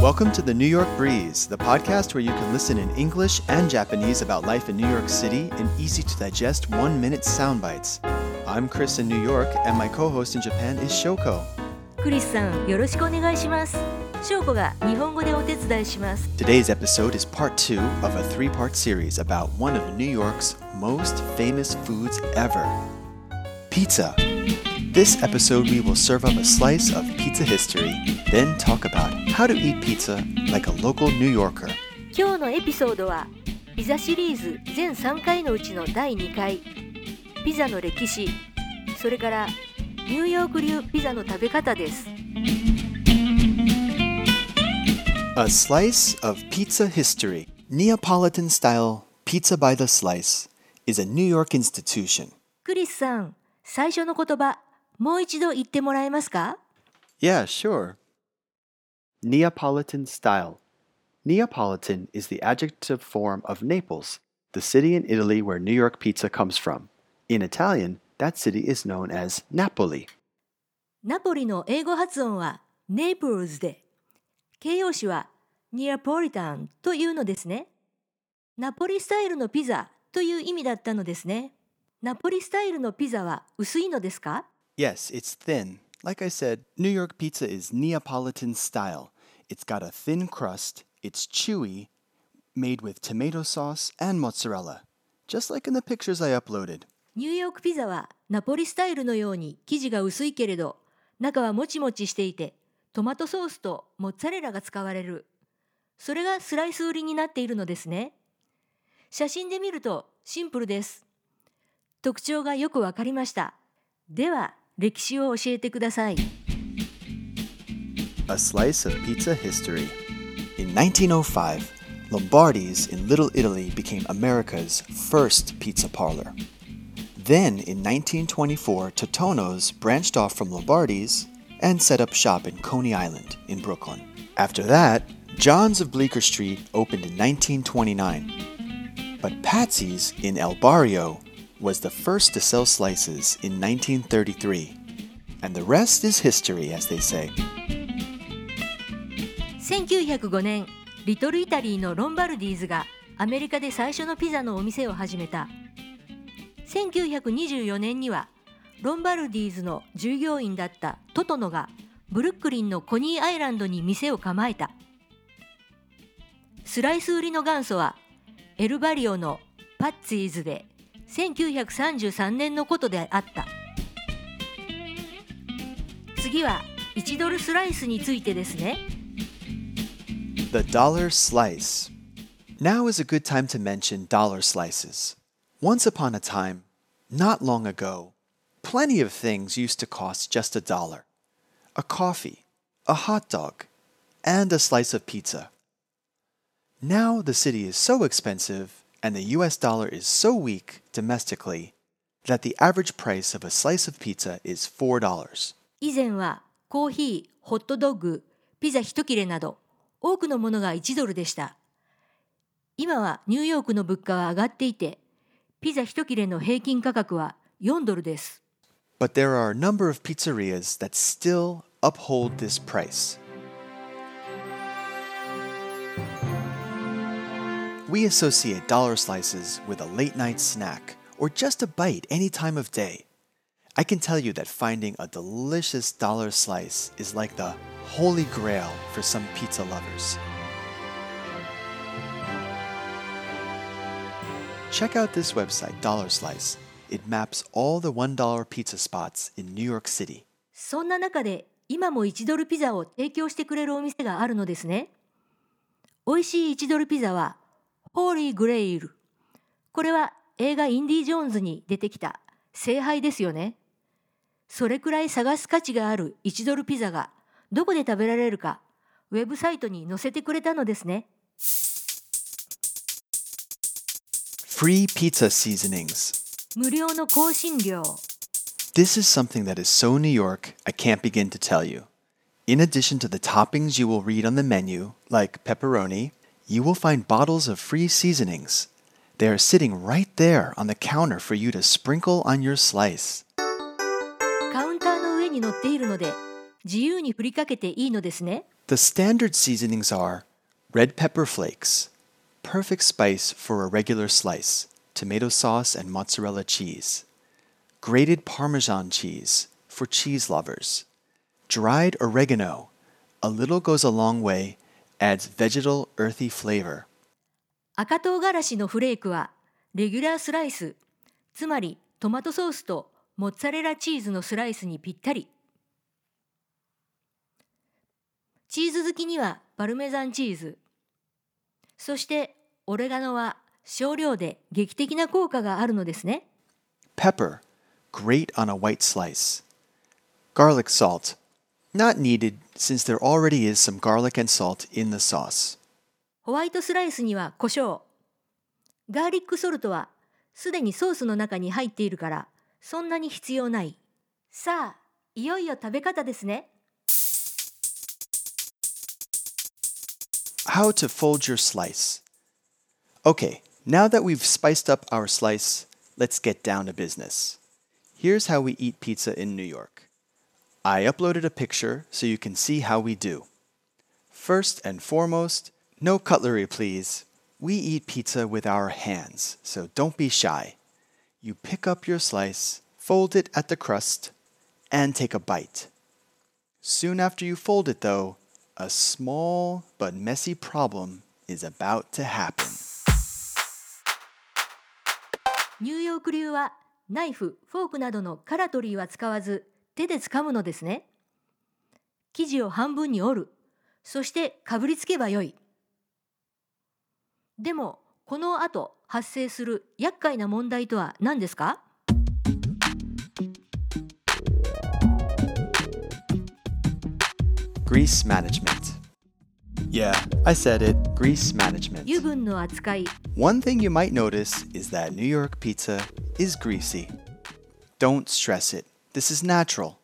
Welcome to the New York Breeze, the podcast where you can listen in English and Japanese about life in New York City in easy to digest one minute sound bites. I'm Chris in New York, and my co host in Japan is Shoko. クリスさんよろしくお願いします翔子が日本語でお手伝いします Today's episode is part two of a three part series about one of New York's most famous foods ever pizza. This episode, we will serve up a slice of pizza history, then talk about how to eat pizza like a local New Yorker. 今日のエピソードはピザシリーズ全3回のうちの第2回ピザの歴史それからニューヨーク流ピザの食べ方です A slice of pizza history. Neapolitan style pizza by the slice is a New York institution. クリスさん最初の言葉もう一度言ってもらえますか Yeah, sure. Neapolitan style. Neapolitan is the adjective form of Naples, the city in Italy where New York pizza comes from. In Italian, that city is known as Napoli. ナポリの英語発音はネイプルズで形容詞はニアポリタンというのですねナポリスタイルのピザという意味だったのですねナポリスタイルのピザは薄いのですか Yes, it's thin. Like I said, New York pizza is Neapolitan style. It's got a thin crust, it's chewy, made with tomato sauce and mozzarella, just like in the pictures I uploaded. ニューヨークピザはナポリスタイルのように生地が薄いけれど中はもちもちしていてトマトソースとモッツァレラが使われるそれがスライス売りになっているのですね写真で見るとシンプルです特徴がよくわかりましたでは歴史を教えてください。A slice of pizza history. In 1905, Lombardi's in Little Italy became America's first pizza parlor. Then, in 1924, Totonno's branched off from Lombardi's and set up shop in Coney Island in Brooklyn. After that, John's of Bleecker Street opened in 1929, but Patsy's in El Barrio was the first to sell slices in 1933. And the rest is history, as they say. 1905年リトルイタリーのロンバルディーズがアメリカで最初のピザのお店を始めた1924年にはロンバルディーズの従業員だったトトノがブルックリンのコニーアイランドに店を構えたスライス売りの元祖はエルバリオのパッツィーズで1933年のことであった次は1ドルスライスについてですね The dollar slice. Now is a good time to mention dollar slices. Once upon a time, not long ago, plenty of things used to cost just a dollar a coffee, a hot dog, and a slice of pizza. Now the city is so expensive and the US dollar is so weak domestically that the average price of a slice of pizza is $4. 以前はコーヒー、ホットドッグ、ピザ一切れなど多くのものが1ドルでした。今はニューヨークの物価は上がっていて、ピザ一切れの平均価格は4ドルです。But there are a number of pizzerias that still uphold this price. We associate dollar slices with a late night snack or just a bite any time of day. I can tell you that finding a delicious dollar slice is like the holy grail for some pizza lovers. Check out this website, Dollar Slice. It maps all the $1 pizza spots in New York City. そんな中で今も1ドルピザを提供してくれるお店があるのですね。美味しい1ドルピザは ホーリーグレイル。これは映画インディ・ジョーンズに出てきた聖杯ですよね。それくらい探す価値がある1ドルピザがどこで食べられるかウェブサイトに載せてくれたのですね。Free pizza seasonings. 無料の香辛料。This is something that is so New York, I can't begin to tell you. In addition to the toppings you will read on the menu, like pepperoni, you will find bottles of free seasonings. They are sitting right there on the counter for you to sprinkle on your slice. カウンターの上に乗っているので自由に振りかけていいのですね。 The standard seasonings are red pepper flakes, perfect spice for a regular slice, tomato sauce and mozzarella cheese, grated Parmesan cheese for cheese lovers, dried oregano, a little goes a long way, adds vegetal earthy flavor. 赤唐辛子のフレークはレギュラースライスつまりトマトソースとモッツァレラチーズのスライスにぴったりチーズ好きにはパルメザンチーズそしてオレガノは少量で劇的な効果があるのですね Pepper, grate on a white slice. Garlic salt, not needed since there already is some garlic and salt in the sauce. ホワイトスライスには胡椒ガーリックソルトはすでにソースの中に入っているからそんなに必要ないさあいよいよ食べ方ですね How to fold your slice. Okay, now that we've spiced up our slice, let's get down to business. Here's how we eat pizza in New York. I uploaded a picture so you can see how we do. First and foremost, no cutlery, please. We eat pizza with our hands, so don't be shy. You pick up your slice, fold it at the crust, and take a bite. Soon after you fold it, though, a small but messy problem is about to happen. ニューヨーク流はナイフ、フォークなどのカラトリーは使わず 手で掴むのですね。生地を半分に折る。そしてかぶりつけばよい。でもこの後発生する厄介な問題とは何ですか Grease management. Yeah, I said it. Grease management. 油分の扱い One thing you might notice is that New York pizza is greasy. Don't stress it. This is natural.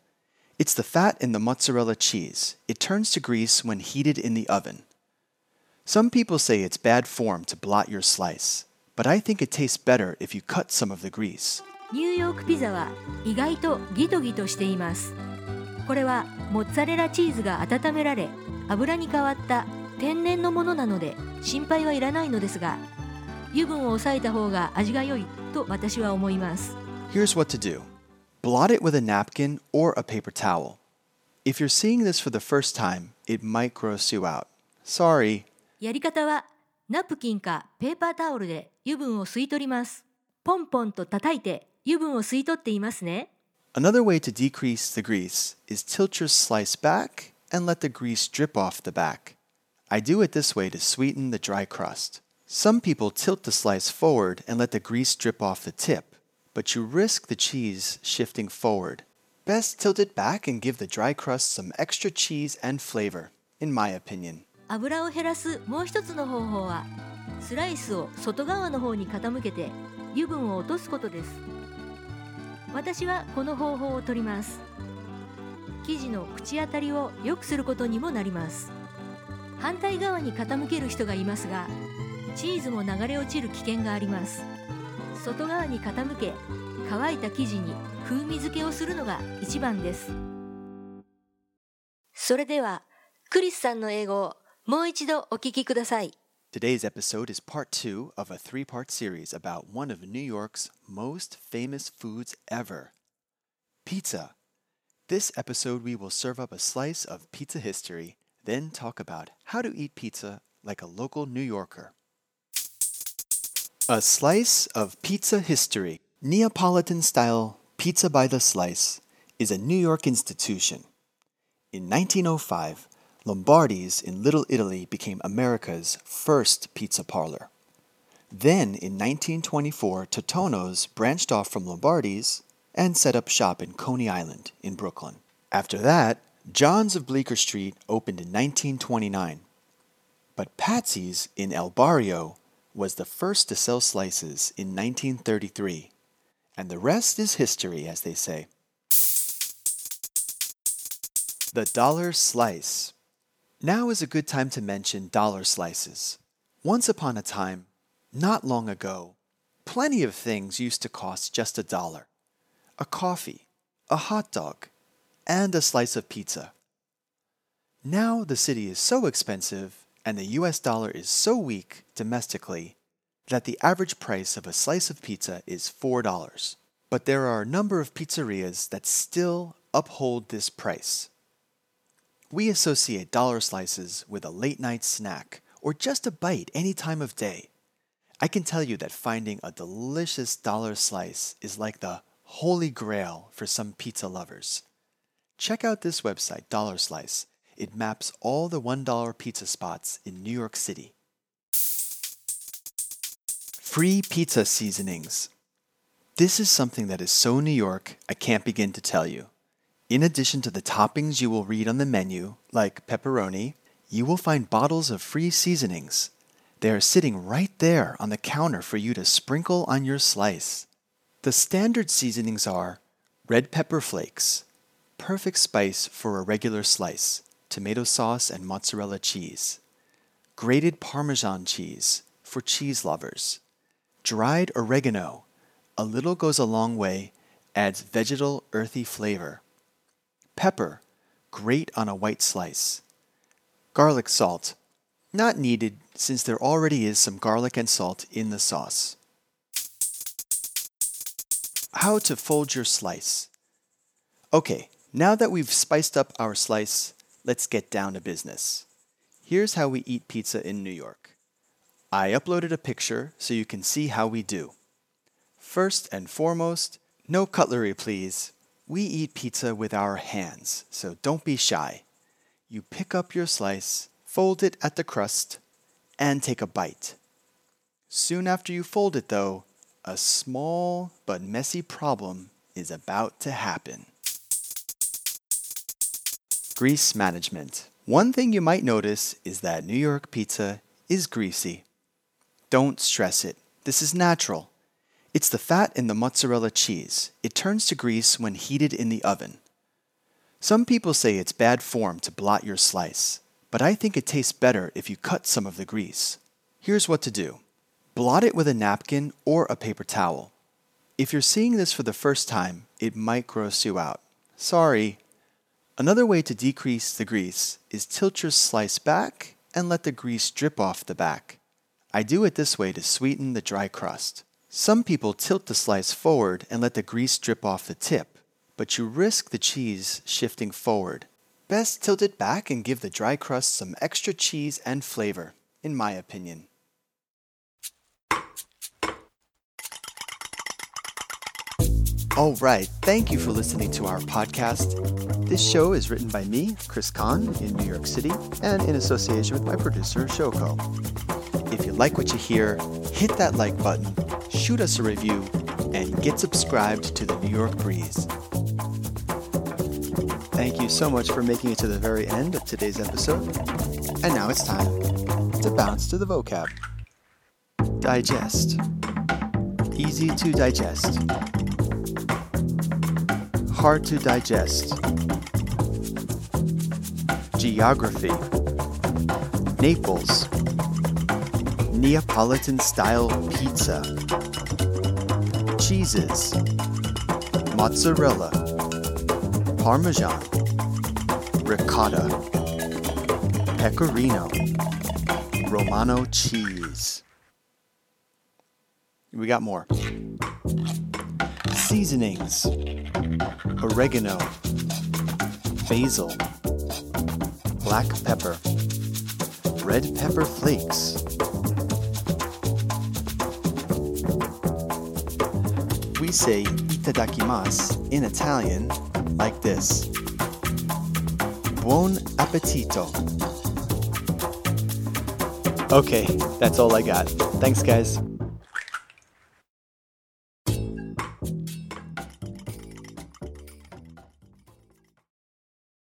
It's the fat in the mozzarella cheese. It turns to grease when heated in the oven. Some people say it's bad form to blot your slice, but I think it tastes better if you cut some of the grease. ニューヨークピザは意外とギトギトしていますこれはモッツァレラチーズが温められ油に変わった天然のものなので心配はいらないのですが油分を抑えた方が味が良いと私は思います Here's what to do blot it with a napkin or a paper towel. If you're seeing this for the first time, it might gross you out. Sorry. やり方はナプキンかペーパータオルで油分を吸い取りますポンポンと叩いて油分を吸い取っていますね Another way to decrease the grease is tilt your slice back and let the grease drip off the back. I do it this way to sweeten the dry crust. Some people tilt the slice forward and let the grease drip off the tip, But you risk the cheese shifting forward. Best tilt it back and give the dry crust some extra cheese and flavor, in my opinion. 油を減らすもう一つの方法はスライスを外側の方に傾けて油分を落とすことです私はこの方法を取ります生地の口当たりを良くすることにもなります反対側に傾ける人がいますがチーズも流れ落ちる危険があります外側に傾け乾いた生地に風味付けをするのが一番ですそれではクリスさんの英語をもう一度お聞きください Today's episode is part two of a three part series about one of New York's most famous foods ever pizza. This episode, we will serve up a slice of pizza history, then talk about how to eat pizza like a local New Yorker. A slice of pizza history. Neapolitan style pizza by the slice is a New York institution. In 1905, Lombardi's in Little Italy became America's first pizza parlor. Then, in 1924, Totonno's branched off from Lombardi's and set up shop in Coney Island in Brooklyn. After that, John's of Bleecker Street opened in 1929. But Patsy's in El Barrio was the first to sell slices in 1933. And the rest is history, as they say. The dollar slice. Now is a good time to mention dollar slices. Once upon a time, not long ago, plenty of things used to cost just a dollar a coffee, a hot dog, and a slice of pizza. Now the city is so expensive and the US dollar is so weak domestically that the average price of a slice of pizza is $4. But there are a number of pizzerias that still uphold this price. We associate dollar slices with a late night snack or just a bite any time of day. I can tell you that finding a delicious dollar slice is like the holy grail for some pizza lovers. Check out this website, Dollar Slice. It maps all the $1 pizza spots in New York City. Free pizza seasonings. This is something that is so New York, I can't begin to tell you. In addition to the toppings you will read on the menu, like pepperoni, you will find bottles of free seasonings. They are sitting right there on the counter for you to sprinkle on your slice. The standard seasonings are red pepper flakes, perfect spice for a regular slice, tomato sauce and mozzarella cheese, grated Parmesan cheese for cheese lovers, dried oregano, a little goes a long way, adds vegetal earthy flavor, pepper, grate on a white slice, garlic salt, not needed since there already is some garlic and salt in the sauce. How to fold your slice. Okay, now that we've spiced up our slice, let's get down to business. Here's how we eat pizza in New York. I uploaded a picture so you can see how we do. First and foremost, no cutlery, please. We eat pizza with our hands, so don't be shy. You pick up your slice, fold it at the crust, and take a bite. Soon after you fold it, though, a small but messy problem is about to happen. Grease management. One thing you might notice is that New York pizza is greasy. Don't stress it, this is natural. It's the fat in the mozzarella cheese. It turns to grease when heated in the oven. Some people say it's bad form to blot your slice, but I think it tastes better if you cut some of the grease. Here's what to do blot it with a napkin or a paper towel. If you're seeing this for the first time, it might gross you out. Sorry. Another way to decrease the grease is tilt your slice back and let the grease drip off the back. I do it this way to sweeten the dry crust. Some people tilt the slice forward and let the grease drip off the tip, but you risk the cheese shifting forward. Best tilt it back and give the dry crust some extra cheese and flavor, in my opinion. All right, thank you for listening to our podcast. This show is written by me, Chris Kahn, in New York City, and in association with my producer, Shoko. If you like what you hear, hit that like button, shoot us a review, and get subscribed to the New York Breeze. Thank you so much for making it to the very end of today's episode. And now it's time to bounce to the vocab. Digest. Easy to digest hard to digest. Geography Naples Neapolitan style pizza. Cheeses Mozzarella Parmesan Ricotta Pecorino Romano cheese. We got more. Seasonings oregano, basil, black pepper, red pepper flakes. We say itadakimasu in Italian like this. Buon appetito. Okay, that's all I got. Thanks, guys.